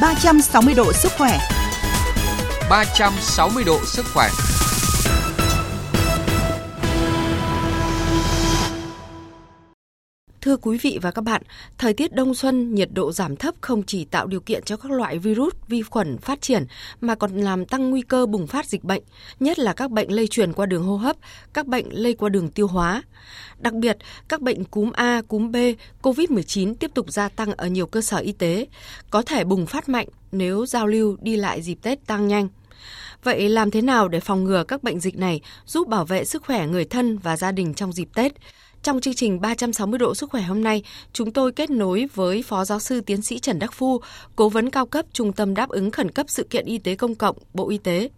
360 độ sức khỏe. 360 độ sức khỏe. Thưa quý vị và các bạn, thời tiết đông xuân, nhiệt độ giảm thấp không chỉ tạo điều kiện cho các loại virus, vi khuẩn phát triển mà còn làm tăng nguy cơ bùng phát dịch bệnh, nhất là các bệnh lây truyền qua đường hô hấp, các bệnh lây qua đường tiêu hóa. Đặc biệt, các bệnh cúm A, cúm B, COVID-19 tiếp tục gia tăng ở nhiều cơ sở y tế, có thể bùng phát mạnh nếu giao lưu đi lại dịp Tết tăng nhanh. Vậy làm thế nào để phòng ngừa các bệnh dịch này, giúp bảo vệ sức khỏe người thân và gia đình trong dịp Tết? Trong chương trình 360 độ sức khỏe hôm nay, chúng tôi kết nối với Phó Giáo sư Tiến sĩ Trần Đắc Phu, Cố vấn cao cấp Trung tâm đáp ứng khẩn cấp sự kiện y tế công cộng, Bộ Y tế.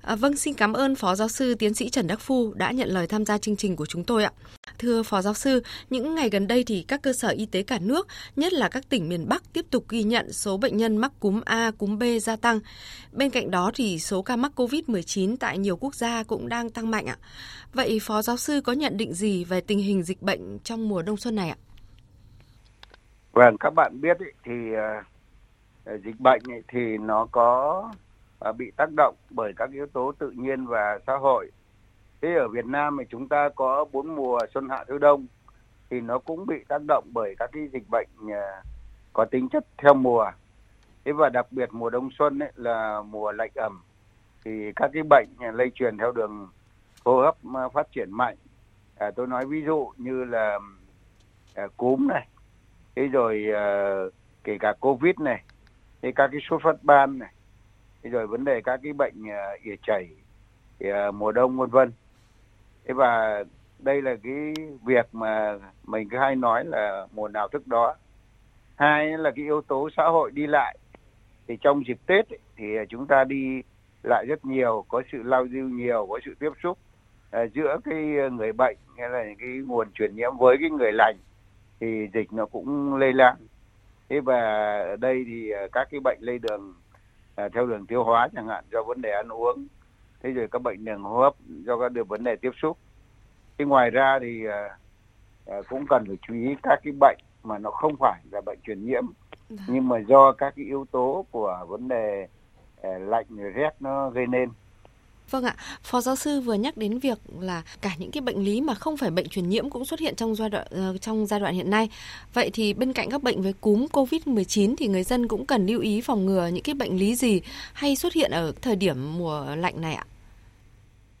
À, vâng, xin cảm ơn Phó Giáo sư Tiến sĩ Trần Đắc Phu đã nhận lời tham gia chương trình của chúng tôi ạ. Thưa Phó Giáo sư, những ngày gần đây thì các cơ sở y tế cả nước, nhất là các tỉnh miền Bắc tiếp tục ghi nhận số bệnh nhân mắc cúm A, cúm B gia tăng. Bên cạnh đó thì số ca mắc COVID-19 tại nhiều quốc gia cũng đang tăng mạnh ạ. Vậy Phó Giáo sư có nhận định gì về tình hình dịch bệnh trong mùa đông xuân này ạ? Vâng, các bạn biết ý, thì uh, dịch bệnh ý, thì nó có uh, bị tác động bởi các yếu tố tự nhiên và xã hội. Thế ở Việt Nam thì chúng ta có bốn mùa xuân hạ thu đông thì nó cũng bị tác động bởi các cái dịch bệnh uh, có tính chất theo mùa. Thế và đặc biệt mùa đông xuân ấy là mùa lạnh ẩm thì các cái bệnh lây truyền theo đường hô hấp à, phát triển mạnh. À, tôi nói ví dụ như là à, cúm này, thế rồi à, kể cả covid này, thế các cái sốt phát ban này, thế rồi vấn đề các cái bệnh à, ỉa chảy à, mùa đông vân vân. Thế và đây là cái việc mà mình cứ hay nói là mùa nào thức đó. Hai là cái yếu tố xã hội đi lại. Thì trong dịp Tết ấy, thì chúng ta đi lại rất nhiều, có sự lao diêu nhiều, có sự tiếp xúc à, giữa cái người bệnh hay là cái nguồn truyền nhiễm với cái người lành thì dịch nó cũng lây lan. Thế và ở đây thì à, các cái bệnh lây đường à, theo đường tiêu hóa chẳng hạn do vấn đề ăn uống, thế rồi các bệnh đường hô hấp do các được vấn đề tiếp xúc. Thế ngoài ra thì uh, cũng cần phải chú ý các cái bệnh mà nó không phải là bệnh truyền nhiễm nhưng mà do các cái yếu tố của vấn đề uh, lạnh rét nó gây nên Vâng ạ, Phó giáo sư vừa nhắc đến việc là cả những cái bệnh lý mà không phải bệnh truyền nhiễm cũng xuất hiện trong giai đoạn trong giai đoạn hiện nay. Vậy thì bên cạnh các bệnh với cúm COVID-19 thì người dân cũng cần lưu ý phòng ngừa những cái bệnh lý gì hay xuất hiện ở thời điểm mùa lạnh này ạ?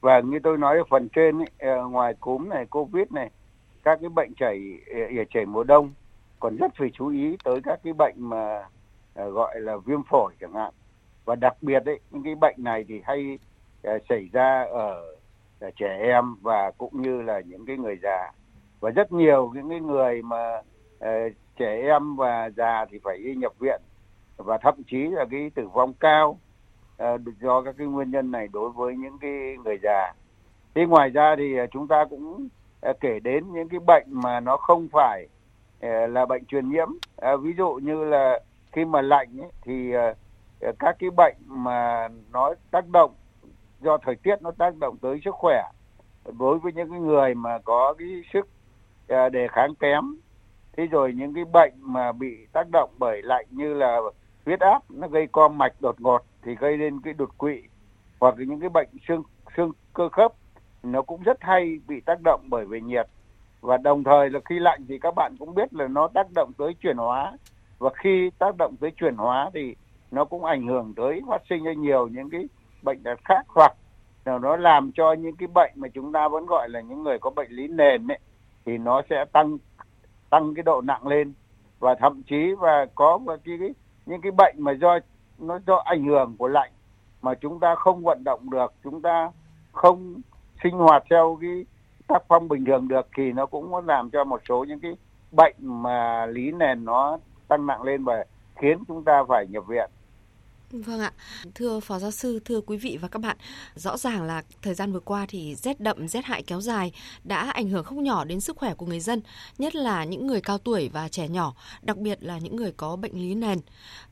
Và như tôi nói ở phần trên ấy, ờ, ngoài cúm này, COVID này, các cái bệnh chảy ỉa chảy mùa đông còn rất phải chú ý tới các cái bệnh mà ờ, gọi là viêm phổi chẳng hạn. Và đặc biệt đấy, những cái bệnh này thì hay xảy ra ở trẻ em và cũng như là những cái người già và rất nhiều những cái người mà uh, trẻ em và già thì phải đi nhập viện và thậm chí là cái tử vong cao Ờ, do các cái nguyên nhân này đối với những cái người già. Thế ngoài ra thì ờ, chúng ta cũng uh, kể đến những cái bệnh mà nó không phải uh, là bệnh truyền nhiễm. Uh, ví dụ như là khi mà lạnh ấy, thì uh, các cái bệnh mà nó tác động do thời tiết nó tác động tới sức khỏe đối với những cái người mà có cái sức đề kháng kém thế rồi những cái bệnh mà bị tác động bởi lạnh như là huyết áp nó gây co mạch đột ngột thì gây nên cái đột quỵ hoặc những cái bệnh xương xương cơ khớp nó cũng rất hay bị tác động bởi về nhiệt. Và đồng thời là khi lạnh thì các bạn cũng biết là nó tác động tới chuyển hóa. Và khi tác động tới chuyển hóa thì nó cũng ảnh hưởng tới phát sinh ra nhiều những cái bệnh tật khác hoặc là nó làm cho những cái bệnh mà chúng ta vẫn gọi là những người có bệnh lý nền ấy thì nó sẽ tăng tăng cái độ nặng lên. Và thậm chí và có cái, cái những cái bệnh mà do nó do ảnh hưởng của lạnh mà chúng ta không vận động được, chúng ta không sinh hoạt theo cái tác phong bình thường được thì nó cũng có làm cho một số những cái bệnh mà lý nền nó tăng nặng lên và khiến chúng ta phải nhập viện. Vâng ạ, thưa Phó Giáo sư, thưa quý vị và các bạn, rõ ràng là thời gian vừa qua thì rét đậm, rét hại kéo dài đã ảnh hưởng không nhỏ đến sức khỏe của người dân, nhất là những người cao tuổi và trẻ nhỏ, đặc biệt là những người có bệnh lý nền.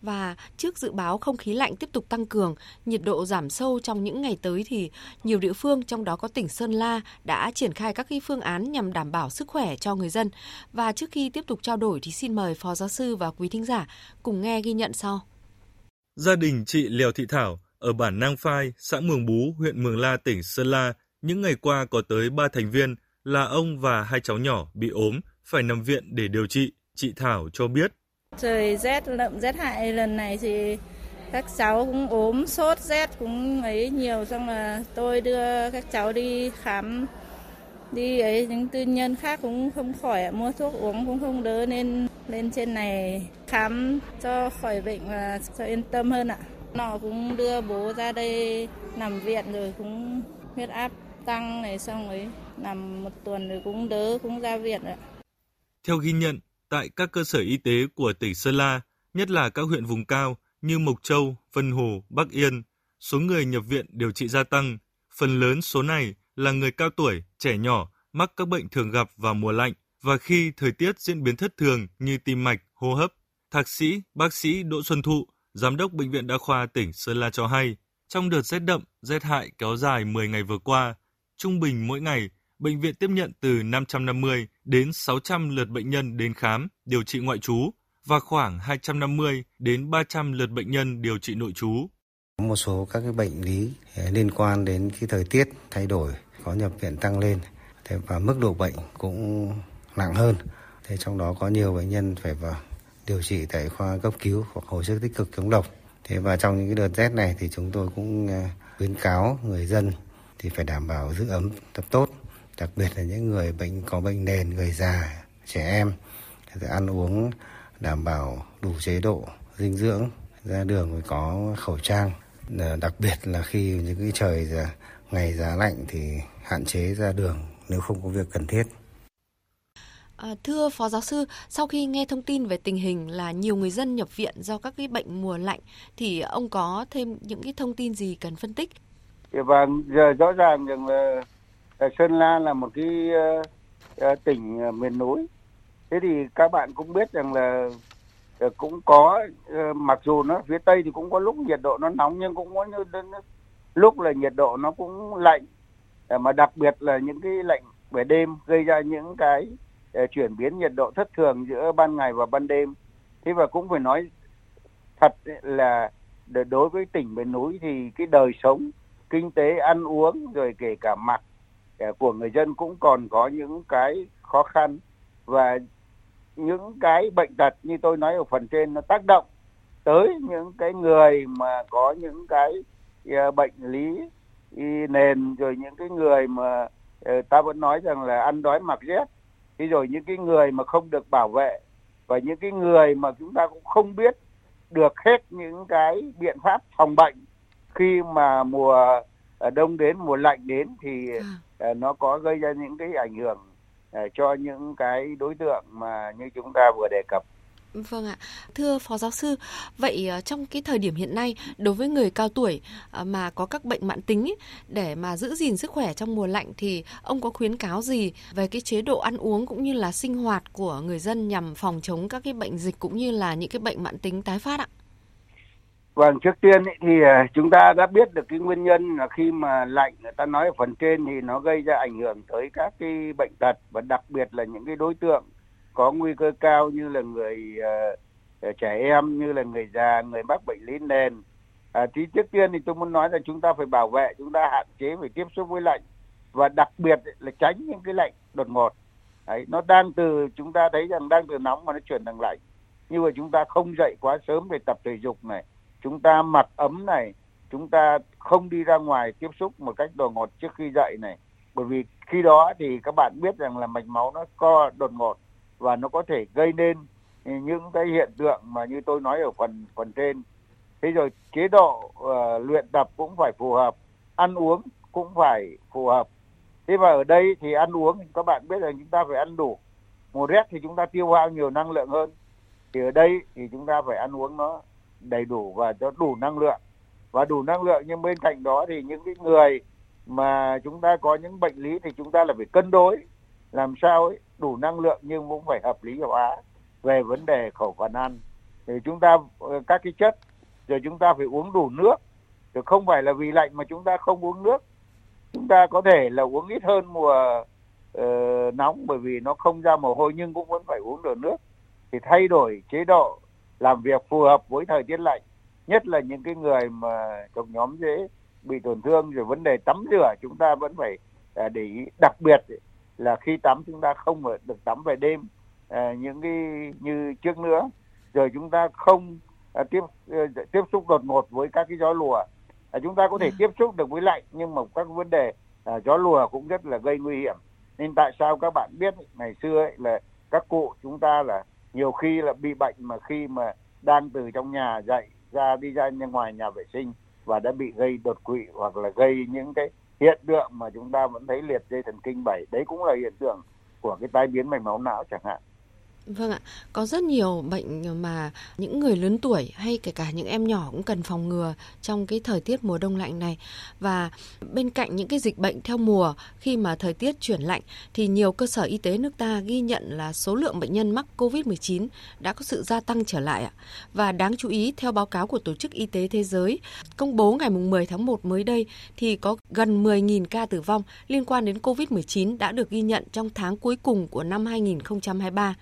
Và trước dự báo không khí lạnh tiếp tục tăng cường, nhiệt độ giảm sâu trong những ngày tới thì nhiều địa phương trong đó có tỉnh Sơn La đã triển khai các cái phương án nhằm đảm bảo sức khỏe cho người dân. Và trước khi tiếp tục trao đổi thì xin mời Phó Giáo sư và quý thính giả cùng nghe ghi nhận sau. Gia đình chị Lèo Thị Thảo ở bản Nang Phai, xã Mường Bú, huyện Mường La, tỉnh Sơn La, những ngày qua có tới 3 thành viên là ông và hai cháu nhỏ bị ốm, phải nằm viện để điều trị. Chị Thảo cho biết. Trời rét lậm rét hại lần này thì các cháu cũng ốm, sốt, rét cũng ấy nhiều. Xong là tôi đưa các cháu đi khám đi ấy những tư nhân khác cũng không khỏi mua thuốc uống cũng không đỡ nên lên trên này khám cho khỏi bệnh và cho yên tâm hơn ạ. Nó cũng đưa bố ra đây nằm viện rồi cũng huyết áp tăng này xong ấy nằm một tuần rồi cũng đỡ cũng ra viện ạ. Theo ghi nhận tại các cơ sở y tế của tỉnh Sơn La, nhất là các huyện vùng cao như Mộc Châu, Vân Hồ, Bắc Yên, số người nhập viện điều trị gia tăng. Phần lớn số này là người cao tuổi, trẻ nhỏ mắc các bệnh thường gặp vào mùa lạnh và khi thời tiết diễn biến thất thường như tim mạch, hô hấp. Thạc sĩ, bác sĩ Đỗ Xuân Thụ, Giám đốc Bệnh viện Đa khoa tỉnh Sơn La cho hay, trong đợt rét đậm, rét hại kéo dài 10 ngày vừa qua, trung bình mỗi ngày, bệnh viện tiếp nhận từ 550 đến 600 lượt bệnh nhân đến khám, điều trị ngoại trú và khoảng 250 đến 300 lượt bệnh nhân điều trị nội trú. Một số các cái bệnh lý ờ, liên quan đến cái thời tiết thay đổi có nhập viện tăng lên và mức độ bệnh cũng nặng hơn. Thế trong đó có nhiều bệnh nhân phải vào điều trị tại khoa cấp cứu hoặc hồi sức tích cực chống độc. Thế và trong những cái đợt rét này thì chúng tôi cũng ờ, khuyến cáo người dân thì phải đảm bảo giữ ấm thật tốt, đặc biệt là những người bệnh có bệnh nền, người già, trẻ em thì ăn uống đảm bảo đủ chế độ dinh dưỡng, ra đường phải có khẩu trang. Ờ, đặc biệt là khi những cái trời ngày giá lạnh thì hạn chế ra đường nếu không có việc cần thiết. À, thưa Phó Giáo sư, sau khi nghe thông tin về tình hình là nhiều người dân nhập viện do các cái bệnh mùa lạnh, thì ông có thêm những cái thông tin gì cần phân tích? Dạ vâng, giờ rõ ràng rằng là Sơn La là một cái uh, tỉnh miền núi. Thế thì các bạn cũng biết rằng là uh, cũng có mặc dù nó phía tây thì cũng có lúc nhiệt độ nó nóng nhưng cũng có như lúc là nhiệt độ nó cũng lạnh mà đặc biệt là những cái lạnh về đêm gây ra những cái Ờ, chuyển biến nhiệt độ thất thường giữa ban ngày và ban đêm. Thế và cũng phải nói thật là đối với tỉnh miền núi thì cái đời sống, kinh tế, ăn uống, rồi kể cả mặt ờ, của người dân cũng còn có những cái khó khăn. Và những cái bệnh tật như tôi nói ở phần trên nó tác động tới những cái người mà có những cái ờ, bệnh lý nền, rồi những cái người mà ta vẫn nói rằng là ăn đói mặc rét thế rồi những cái người mà không được bảo vệ và những cái người mà chúng ta cũng không biết được hết những cái biện pháp phòng bệnh khi mà mùa đông đến mùa lạnh đến thì à. nó có gây ra những cái ảnh hưởng cho những cái đối tượng mà như chúng ta vừa đề cập Vâng ạ. Thưa Phó Giáo sư, vậy ờ, trong cái thời điểm hiện nay, đối với người cao tuổi ờ, mà có các bệnh mãn tính để mà giữ gìn sức khỏe trong mùa lạnh thì ông có khuyến cáo gì về cái chế độ ăn uống cũng như là sinh hoạt của người dân nhằm phòng chống các cái bệnh dịch cũng như là những cái bệnh mãn tính tái phát ạ? Vâng, trước tiên thì ờ, chúng ta đã biết được cái nguyên nhân là khi mà lạnh, người ta nói ở phần trên thì nó gây ra ảnh hưởng tới các cái bệnh tật và đặc biệt là những cái đối tượng có nguy cơ cao như là người uh, trẻ em như là người già người mắc bệnh lý nền. À, thì trước tiên thì tôi muốn nói là chúng ta phải bảo vệ chúng ta hạn chế phải tiếp xúc với lạnh. Và đặc biệt là tránh những cái lạnh đột ngột. Đấy, nó đang từ chúng ta thấy rằng đang từ nóng mà nó chuyển thành lạnh. Như vậy chúng ta không dậy quá sớm để tập thể dục này. Chúng ta mặc ấm này. Chúng ta không đi ra ngoài tiếp xúc một cách đột ngột trước khi dậy này. Bởi vì khi đó thì các bạn biết rằng là mạch máu nó co đột ngột và nó có thể gây nên những cái hiện tượng mà như tôi nói ở phần phần trên. Thế rồi chế độ uh, luyện tập cũng phải phù hợp ăn uống cũng phải phù hợp. Thế và ở đây thì ăn uống các bạn biết là chúng ta phải ăn đủ. Mùa rét thì chúng ta tiêu hao nhiều năng lượng hơn. Thì ở đây thì chúng ta phải ăn uống nó đầy đủ và cho đủ năng lượng. Và đủ năng lượng nhưng bên cạnh đó thì những cái người mà chúng ta có những bệnh lý thì chúng ta là phải cân đối làm sao ấy đủ năng lượng nhưng cũng phải hợp lý hóa. Về vấn đề khẩu phần ăn thì chúng ta ờ, các cái chất rồi chúng ta phải uống đủ nước. Rồi không phải là vì lạnh mà chúng ta không uống nước. Chúng ta có thể là uống ít hơn mùa uh, nóng bởi vì nó không ra mồ hôi nhưng cũng vẫn phải uống được nước. Thì thay đổi chế độ làm việc phù hợp với thời tiết lạnh nhất là những cái người mà trong nhóm dễ bị tổn thương rồi vấn đề tắm rửa chúng ta vẫn phải à, để ý. Đặc biệt là khi tắm chúng ta không được tắm về đêm à, những cái như trước nữa. Rồi chúng ta không à, tiếp tiếp xúc đột ngột với các cái gió lùa. Chúng ta có thể tiếp xúc được với lạnh nhưng mà các vấn đề gió lùa cũng rất là gây nguy hiểm. Nên tại sao các bạn biết ngày xưa ấy, là các cụ chúng ta là nhiều khi là bị bệnh mà khi mà đang từ trong nhà dậy ra đi ra ngoài nhà vệ sinh và đã bị gây đột quỵ hoặc là gây những cái hiện tượng mà chúng ta vẫn thấy liệt dây thần kinh bảy, đấy cũng là hiện tượng của cái tai biến mạch máu não chẳng hạn. Vâng ạ, có rất nhiều bệnh mà những người lớn tuổi hay kể cả những em nhỏ cũng cần phòng ngừa trong cái thời tiết mùa đông lạnh này. Và bên cạnh những cái dịch bệnh theo mùa khi mà thời tiết chuyển lạnh thì nhiều cơ sở y tế nước ta ghi nhận là số lượng bệnh nhân mắc COVID-19 đã có sự gia tăng trở lại ạ. Và đáng chú ý theo báo cáo của Tổ chức Y tế Thế giới công bố ngày 10 tháng 1 mới đây thì có gần 10.000 ca tử vong liên quan đến COVID-19 đã được ghi nhận trong tháng cuối cùng của năm 2023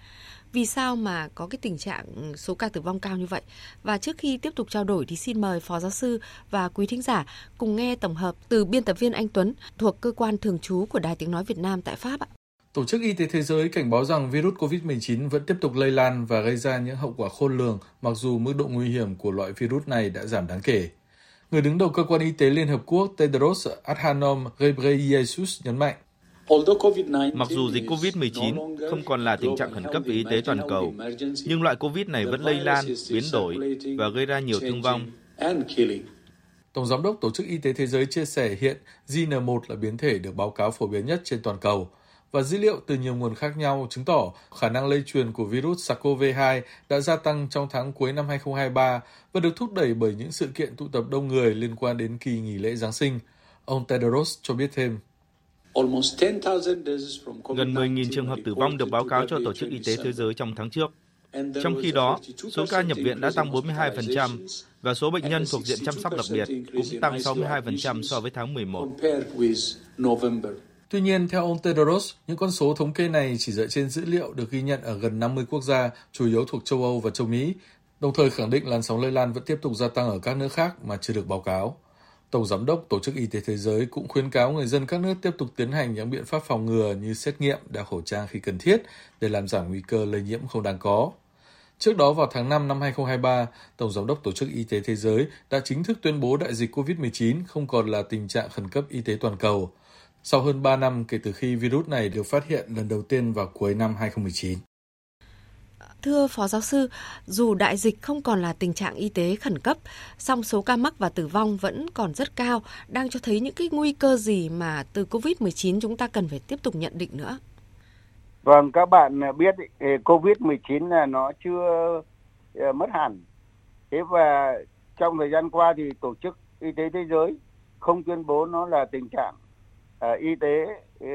vì sao mà có cái tình trạng ừ, số ca tử vong cao như vậy. Và trước khi tiếp tục trao đổi thì xin mời Phó Giáo sư và quý thính giả cùng nghe tổng hợp từ biên tập viên Anh Tuấn thuộc cơ quan thường trú của Đài Tiếng Nói Việt Nam tại Pháp ạ. Tổ chức Y tế Thế giới cảnh báo rằng virus COVID-19 vẫn tiếp tục lây lan và gây ra những hậu quả khôn lường, mặc dù mức độ nguy hiểm của loại virus này đã giảm đáng kể. Người đứng đầu cơ quan y tế Liên Hợp Quốc Tedros Adhanom Ghebreyesus nhấn mạnh Mặc dù dịch COVID-19 không còn là tình trạng khẩn cấp về y tế toàn cầu, nhưng loại COVID này vẫn lây lan, biến đổi và gây ra nhiều thương vong. Tổng giám đốc Tổ chức Y tế Thế giới chia sẻ hiện JN1 là biến thể được báo cáo phổ biến nhất trên toàn cầu và dữ liệu từ nhiều nguồn khác nhau chứng tỏ khả năng lây truyền của virus SARS-CoV-2 đã gia tăng trong tháng cuối năm 2023 và được thúc đẩy bởi những sự kiện tụ tập đông người liên quan đến kỳ nghỉ lễ Giáng sinh. Ông Tedros cho biết thêm. Gần 10.000 trường hợp tử vong được báo cáo cho Tổ chức Y tế Thế giới trong tháng trước. Trong khi đó, số ca nhập viện đã tăng 42% và số bệnh nhân thuộc diện chăm sóc đặc biệt cũng tăng 62% so với tháng 11. Tuy nhiên, theo ông Tedros, những con số thống kê này chỉ dựa trên dữ liệu được ghi nhận ở gần 50 quốc gia, chủ yếu thuộc châu Âu và châu Mỹ, đồng thời khẳng định làn sóng lây lan vẫn tiếp tục gia tăng ở các nước khác mà chưa được báo cáo. Tổng Giám đốc Tổ chức Y tế Thế giới cũng khuyến cáo người dân các nước tiếp tục tiến hành những biện pháp phòng ngừa như xét nghiệm, đeo khẩu trang khi cần thiết để làm giảm nguy cơ lây nhiễm không đáng có. Trước đó vào tháng 5 năm 2023, Tổng Giám đốc Tổ chức Y tế Thế giới đã chính thức tuyên bố đại dịch COVID-19 không còn là tình trạng khẩn cấp y tế toàn cầu. Sau hơn 3 năm kể từ khi virus này được phát hiện lần đầu tiên vào cuối năm 2019. Thưa Phó Giáo sư, dù đại dịch không còn là tình trạng y tế khẩn cấp, song số ca mắc và tử vong vẫn còn rất cao, đang cho thấy những cái nguy cơ gì mà từ COVID-19 chúng ta cần phải tiếp tục nhận định nữa? Vâng, các bạn biết COVID-19 là nó chưa ờ, mất hẳn. Thế và trong thời gian qua thì Tổ chức Y tế Thế giới không tuyên bố nó là tình trạng ờ, y tế ờ,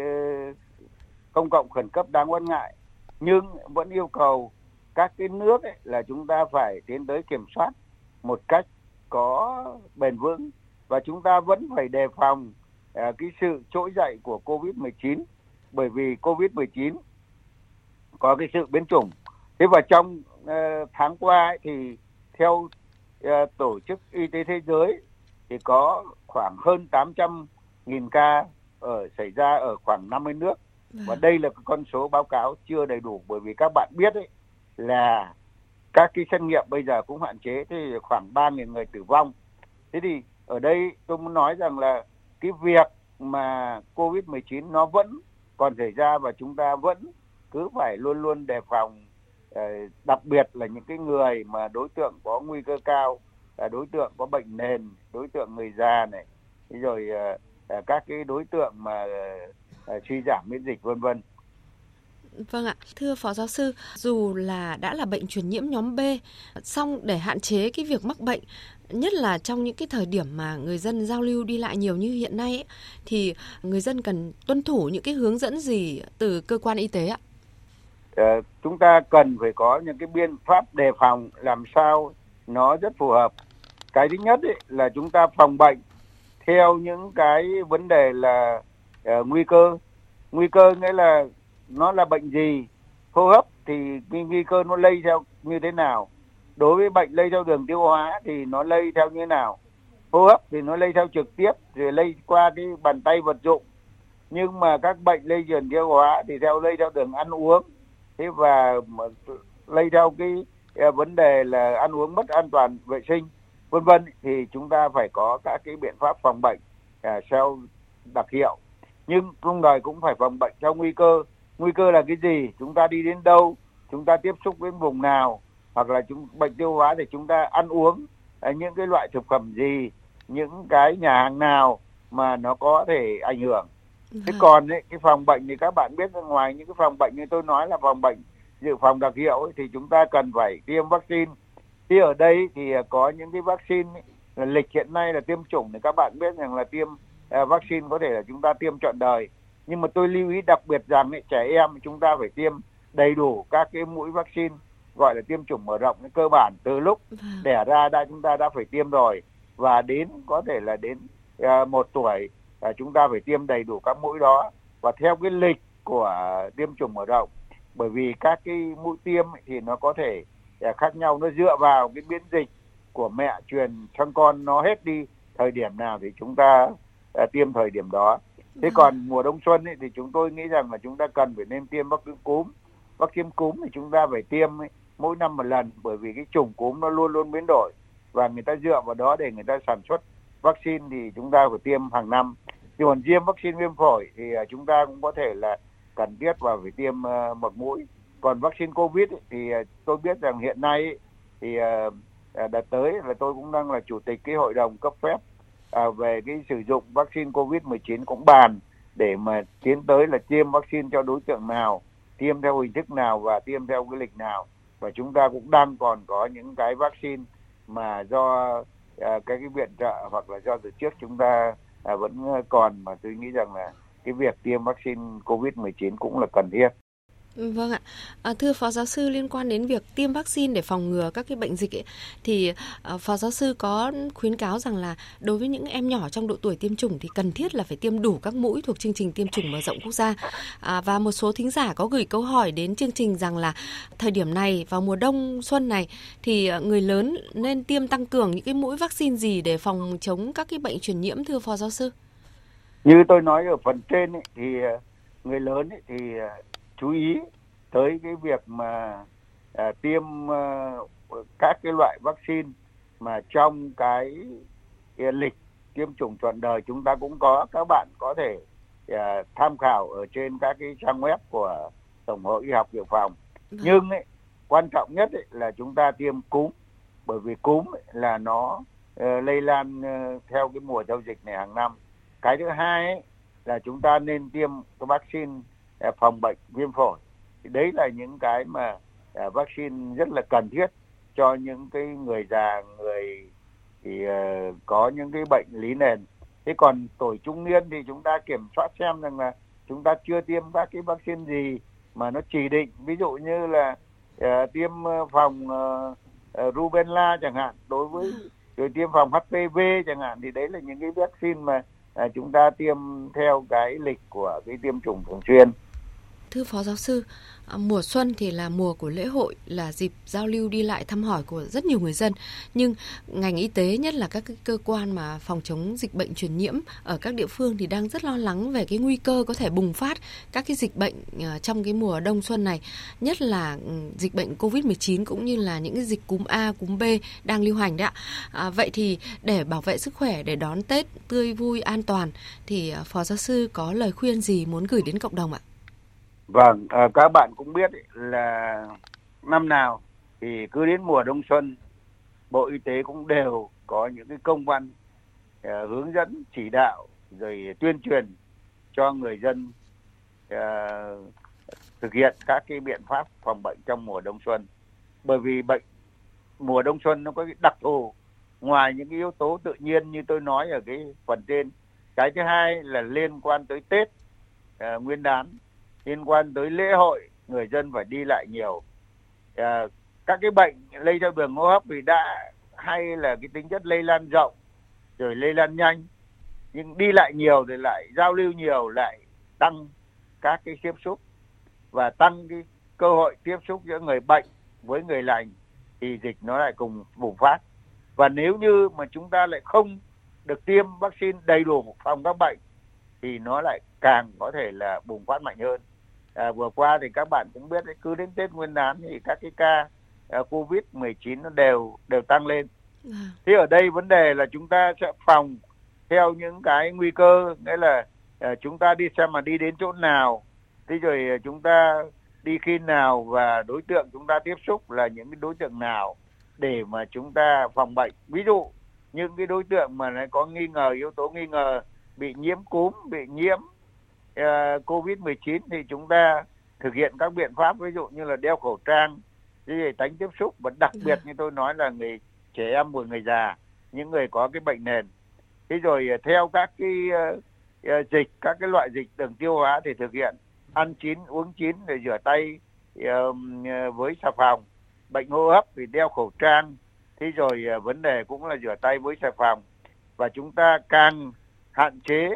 công cộng khẩn cấp đáng quan ngại nhưng vẫn yêu cầu các cái nước ấy, là chúng ta phải tiến tới kiểm soát một cách có bền vững và chúng ta vẫn phải đề phòng uh, cái sự trỗi dậy của Covid-19 bởi vì Covid-19 có cái sự biến chủng. Thế và trong uh, tháng qua ấy, thì theo uh, Tổ chức Y tế Thế giới thì có khoảng hơn 800 nghìn ca ở xảy ra ở khoảng 50 nước và vâng. đây là con số báo cáo chưa đầy đủ bởi vì các bạn biết ấy là các cái xét nghiệm bây giờ cũng hạn chế thì khoảng 3.000 người tử vong. Thế thì ở đây tôi muốn nói rằng là cái việc mà Covid-19 nó vẫn còn xảy ra và chúng ta vẫn cứ phải luôn luôn đề phòng ờ, đặc biệt là những cái người mà đối tượng có nguy cơ cao, là đối tượng có bệnh nền, đối tượng người già này rồi ờ, ờ, các cái đối tượng mà suy giảm miễn dịch, vân vân Vâng ạ, thưa Phó Giáo sư, dù là đã là bệnh truyền nhiễm nhóm B, song để hạn chế cái việc mắc bệnh, nhất là trong những cái thời điểm mà người dân giao lưu đi lại nhiều như hiện nay ấy, thì người dân cần tuân thủ những cái hướng dẫn gì từ cơ quan y tế ạ? À, chúng ta cần phải có những cái biện pháp đề phòng làm sao nó rất phù hợp. Cái thứ nhất ấy, là chúng ta phòng bệnh theo những cái vấn đề là uh, nguy cơ. Nguy cơ nghĩa là nó là bệnh gì, hô hấp thì nguy cơ nó lây theo như thế nào. Đối với bệnh lây theo đường tiêu hóa thì nó lây theo như thế nào. Hô hấp thì nó lây theo trực tiếp, rồi lây qua cái bàn tay vật dụng. Nhưng mà các bệnh lây truyền tiêu hóa thì theo, lây theo đường ăn uống. Thế và lây theo cái à, vấn đề là ăn uống mất an toàn vệ sinh, vân vân, thì chúng ta phải có các cái biện pháp phòng bệnh à, theo đặc hiệu. Nhưng không đòi cũng phải phòng bệnh theo nguy cơ nguy cơ là cái gì? Chúng ta đi đến đâu? Chúng ta tiếp xúc với vùng nào? Hoặc là chúng bệnh tiêu hóa thì chúng ta ăn uống uh, những cái loại thực phẩm gì? Những cái nhà hàng nào mà nó có thể ảnh hưởng? Thế Vâng. còn ấy, cái phòng bệnh thì các bạn biết ra ngoài những cái phòng bệnh như tôi nói là phòng bệnh dự phòng đặc hiệu ấy, thì chúng ta cần phải tiêm vaccine. Thì ở đây thì à, có những cái vaccine ấy, là lịch hiện nay là tiêm chủng thì các bạn biết rằng là tiêm à, vaccine có thể là chúng ta tiêm trọn đời nhưng mà tôi lưu ý đặc biệt rằng ấy, trẻ em chúng ta phải tiêm đầy đủ các cái mũi vaccine gọi là tiêm chủng mở rộng cơ bản từ lúc Vâng. đẻ ra đã chúng ta đã phải tiêm rồi. Và đến có thể là đến à, một tuổi à, chúng ta phải tiêm đầy đủ các mũi đó. Và theo cái lịch của tiêm chủng mở rộng bởi vì các cái mũi tiêm thì nó có thể à, khác nhau. Nó dựa vào cái biến dịch của mẹ truyền sang con nó hết đi thời điểm nào thì chúng ta à, tiêm thời điểm đó thế còn mùa đông xuân ấy, thì chúng tôi nghĩ rằng là chúng ta cần phải nên tiêm vaccine cúm. Vaccine cúm thì chúng ta phải tiêm ấy, mỗi năm một lần bởi vì cái chủng cúm nó luôn luôn biến đổi và người ta dựa vào đó để người ta sản xuất vaccine thì chúng ta phải tiêm hàng năm. Thì còn tiêm vaccine viêm phổi thì à, chúng ta cũng có thể là cần thiết và phải tiêm à, một mũi. Còn vaccine covid ấy, thì à, tôi biết rằng hiện nay ấy, thì à, đợt tới là tôi cũng đang là chủ tịch cái hội đồng cấp phép à, về cái sử dụng vaccine covid 19 cũng bàn để mà tiến tới là tiêm vaccine cho đối tượng nào tiêm theo hình thức nào và tiêm theo cái lịch nào. Và chúng ta cũng đang còn có những cái vaccine mà do à, cái cái viện trợ hoặc là do từ trước chúng ta à, vẫn ờ, còn. Mà tôi nghĩ rằng là cái việc tiêm vaccine covid 19 cũng là cần thiết. Vâng ạ. À, thưa Phó Giáo sư liên quan đến việc tiêm vaccine để phòng ngừa các cái bệnh dịch ấy, thì à, Phó Giáo sư có khuyến cáo rằng là đối với những em nhỏ trong độ tuổi tiêm chủng thì cần thiết là phải tiêm đủ các mũi thuộc chương trình tiêm chủng mở rộng quốc gia. À, và một số thính giả có gửi câu hỏi đến chương trình rằng là thời điểm này vào mùa đông xuân này thì à, người lớn nên tiêm tăng cường những cái mũi vaccine gì để phòng chống các cái bệnh truyền nhiễm thưa Phó Giáo sư? như tôi nói ở phần trên ấy, thì à, người lớn ấy, thì à, chú ý tới cái việc mà à, tiêm à, các cái loại vaccine mà trong cái, cái lịch tiêm chủng trọn đời chúng ta cũng có. Các bạn có thể à, tham khảo ở trên các cái trang web của tổng hội y học dự phòng. Vâng. nhưng ấy, quan trọng nhất ấy, là chúng ta tiêm cúm bởi vì cúm ấy, là nó ờ, lây lan ờ, theo cái mùa giao dịch này hàng năm. Cái thứ hai ấy, là chúng ta nên tiêm cái vaccine À, phòng bệnh viêm phổi. Thì đấy là những cái mà à, vaccine rất là cần thiết cho những cái người già, người thì à, có những cái bệnh lý nền. Thế còn tuổi trung niên thì chúng ta kiểm soát xem rằng là chúng ta chưa tiêm các cái vaccine gì mà nó chỉ định. Ví dụ như là tiêm phòng rubella chẳng hạn. Đối với, rồi tiêm phòng HPV chẳng hạn, thì đấy là những cái vaccine mà chúng ta tiêm theo cái lịch của cái tiêm chủng thường xuyên. Thưa Phó Giáo sư, à, mùa xuân thì là mùa của lễ hội, là dịp giao lưu đi lại thăm hỏi của rất nhiều người dân. Nhưng ngành y tế, nhất là các cơ quan mà phòng chống dịch bệnh truyền nhiễm ở các địa phương thì đang rất lo lắng về cái nguy cơ có thể bùng phát các cái dịch bệnh à, trong cái mùa đông xuân này. Nhất là ừ, dịch bệnh COVID-19 cũng như là những cái dịch cúm A, cúm B đang lưu hành đấy ạ. À, vậy thì để bảo vệ sức khỏe, để đón Tết tươi vui, an toàn thì à, Phó Giáo sư có lời khuyên gì muốn gửi đến cộng đồng ạ? Vâng, à, các bạn cũng biết ấy, là năm nào thì cứ đến mùa đông xuân, Bộ Y tế cũng đều có những cái công văn à, hướng dẫn chỉ đạo rồi tuyên truyền cho người dân à, thực hiện các cái biện pháp phòng bệnh trong mùa đông xuân. Bởi vì bệnh mùa đông xuân nó có cái đặc thù ngoài những cái yếu tố tự nhiên như tôi nói ở cái phần trên. Cái thứ hai là liên quan tới Tết uh, Nguyên đán liên quan tới lễ hội người dân phải đi lại nhiều. À, các cái bệnh lây theo đường hô hấp thì đã hay là cái tính chất lây lan rộng rồi lây lan nhanh. Nhưng đi lại nhiều thì lại giao lưu nhiều lại tăng các cái tiếp xúc. Và tăng cái cơ hội tiếp xúc giữa người bệnh với người lành thì dịch nó lại cùng bùng phát. Và nếu như mà chúng ta lại không được tiêm vaccine đầy đủ phòng các bệnh thì nó lại càng có thể là bùng phát mạnh hơn à, vừa qua thì các bạn cũng biết đấy, cứ đến Tết Nguyên đán thì các cái ca uh, Covid 19 nó đều đều tăng lên à. thế ở đây vấn đề là chúng ta sẽ phòng theo những cái nguy cơ nghĩa là uh, chúng ta đi xem mà đi đến chỗ nào thế rồi chúng ta đi khi nào và đối tượng chúng ta tiếp xúc là những cái đối tượng nào để mà chúng ta phòng bệnh ví dụ những cái đối tượng mà nó có nghi ngờ yếu tố nghi ngờ bị nhiễm cúm bị nhiễm uh, covid 19 thì chúng ta thực hiện các biện pháp ví dụ như là đeo khẩu trang để tránh tiếp xúc và đặc dạ. biệt như tôi nói là người trẻ em và người già những người có cái bệnh nền. Thế rồi uh, theo các cái uh, dịch các cái loại dịch đường tiêu hóa thì thực hiện ăn chín uống chín rồi rửa tay uh, với xà phòng. Bệnh hô hấp thì đeo khẩu trang. Thế rồi vấn đề cũng là rửa tay với xà phòng. Và chúng ta càng hạn chế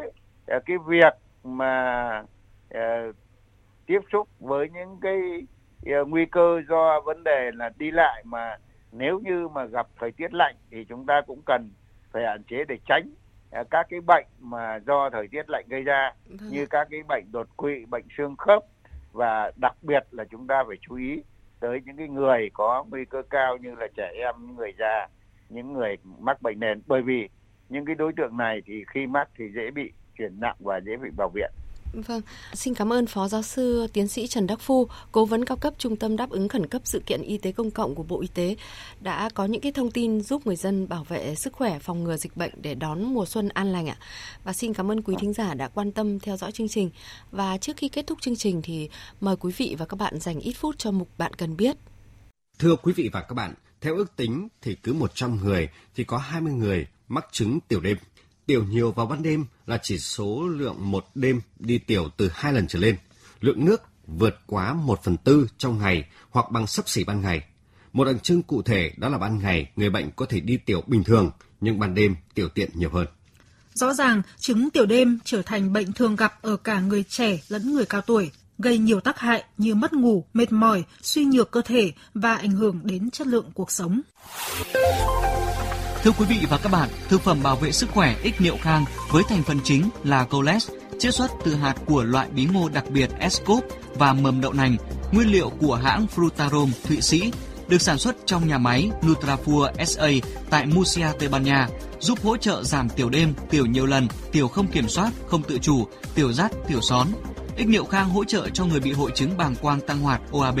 cái việc mà uh, tiếp xúc với những cái uh, nguy cơ do vấn đề là đi lại mà nếu như mà gặp thời tiết lạnh thì chúng ta cũng cần phải hạn chế để tránh uh, các cái bệnh mà do thời tiết lạnh gây ra vâng. như các cái bệnh đột quỵ, bệnh xương khớp và đặc biệt là chúng ta phải chú ý tới những cái người có nguy cơ cao như là trẻ em, những người già, những người mắc bệnh nền bởi vì những cái đối tượng này thì khi mắc thì dễ bị chuyển nặng và dễ bị vào viện. Vâng, xin cảm ơn Phó Giáo sư Tiến sĩ Trần Đắc Phu, Cố vấn cao cấp Trung tâm đáp ứng khẩn cấp sự kiện y tế công cộng của Bộ Y tế đã có những cái thông tin giúp người dân bảo vệ sức khỏe, phòng ngừa dịch bệnh để đón mùa xuân an lành ạ. Và xin cảm ơn quý thính giả đã quan tâm theo dõi chương trình. Và trước khi kết thúc chương trình thì mời quý vị và các bạn dành ít phút cho mục bạn cần biết. Thưa quý vị và các bạn, theo ước tính thì cứ 100 người thì có 20 người mắc chứng tiểu đêm. Tiểu nhiều vào ban đêm là chỉ số lượng một đêm đi tiểu từ hai lần trở lên. Lượng nước vượt quá 1 phần tư trong ngày hoặc bằng sấp xỉ ban ngày. Một đặc trưng cụ thể đó là ban ngày người bệnh có thể đi tiểu bình thường, nhưng ban đêm tiểu tiện nhiều hơn. Rõ ràng, chứng tiểu đêm trở thành bệnh thường gặp ở cả người trẻ lẫn người cao tuổi, gây nhiều tác hại như mất ngủ, mệt mỏi, suy nhược cơ thể và ảnh hưởng đến chất lượng cuộc sống. Thưa quý vị và các bạn, thực phẩm bảo vệ sức khỏe ích niệu khang với thành phần chính là coles, chiết xuất từ hạt của loại bí ngô đặc biệt Escop và mầm đậu nành, nguyên liệu của hãng Frutarom Thụy Sĩ, được sản xuất trong nhà máy Nutrafur SA tại Murcia, Tây Ban Nha, giúp hỗ trợ giảm tiểu đêm, tiểu nhiều lần, tiểu không kiểm soát, không tự chủ, tiểu rắt, tiểu són. Ích niệu khang hỗ trợ cho người bị hội chứng bàng quang tăng hoạt OAB,